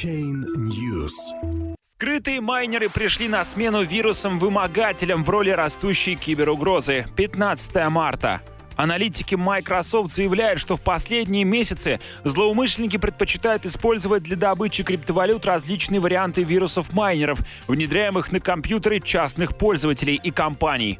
Chain News. Скрытые майнеры пришли на смену вирусам-вымогателям в роли растущей киберугрозы. 15 марта. Аналитики Microsoft заявляют, что в последние месяцы злоумышленники предпочитают использовать для добычи криптовалют различные варианты вирусов-майнеров, внедряемых на компьютеры частных пользователей и компаний.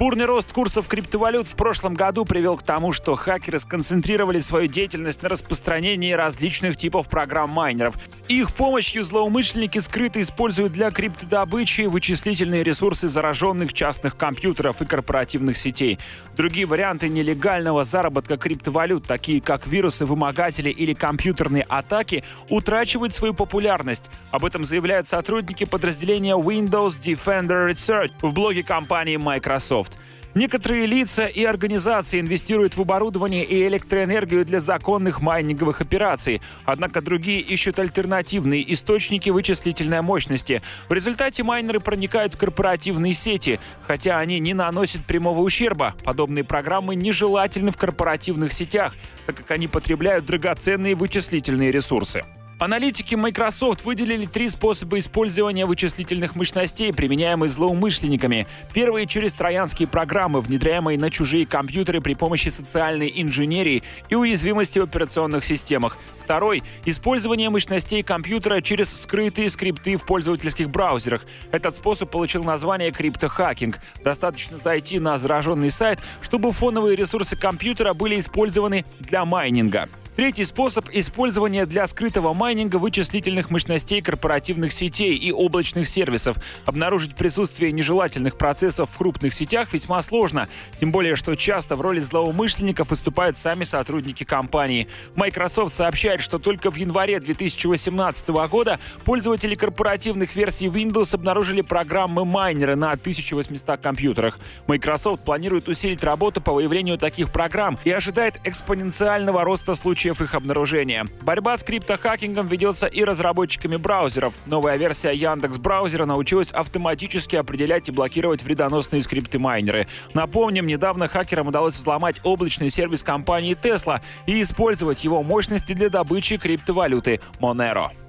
Бурный рост курсов криптовалют в прошлом году привел к тому, что хакеры сконцентрировали свою деятельность на распространении различных типов программ майнеров. Их помощью злоумышленники скрыто используют для криптодобычи вычислительные ресурсы зараженных частных компьютеров и корпоративных сетей. Другие варианты нелегального заработка криптовалют, такие как вирусы, вымогатели или компьютерные атаки, утрачивают свою популярность. Об этом заявляют сотрудники подразделения Windows Defender Research в блоге компании Microsoft. Некоторые лица и организации инвестируют в оборудование и электроэнергию для законных майнинговых операций, однако другие ищут альтернативные источники вычислительной мощности. В результате майнеры проникают в корпоративные сети, хотя они не наносят прямого ущерба. Подобные программы нежелательны в корпоративных сетях, так как они потребляют драгоценные вычислительные ресурсы. Аналитики Microsoft выделили три способа использования вычислительных мощностей, применяемые злоумышленниками. Первый — через троянские программы, внедряемые на чужие компьютеры при помощи социальной инженерии и уязвимости в операционных системах. Второй — использование мощностей компьютера через скрытые скрипты в пользовательских браузерах. Этот способ получил название криптохакинг. Достаточно зайти на зараженный сайт, чтобы фоновые ресурсы компьютера были использованы для майнинга. Третий способ – использования для скрытого майнинга вычислительных мощностей корпоративных сетей и облачных сервисов. Обнаружить присутствие нежелательных процессов в крупных сетях весьма сложно, тем более, что часто в роли злоумышленников выступают сами сотрудники компании. Microsoft сообщает, что только в январе 2018 года пользователи корпоративных версий Windows обнаружили программы майнеры на 1800 компьютерах. Microsoft планирует усилить работу по выявлению таких программ и ожидает экспоненциального роста случаев случаев их обнаружения. Борьба с криптохакингом ведется и разработчиками браузеров. Новая версия Яндекс браузера научилась автоматически определять и блокировать вредоносные скрипты-майнеры. Напомним, недавно хакерам удалось взломать облачный сервис компании Tesla и использовать его мощности для добычи криптовалюты Monero.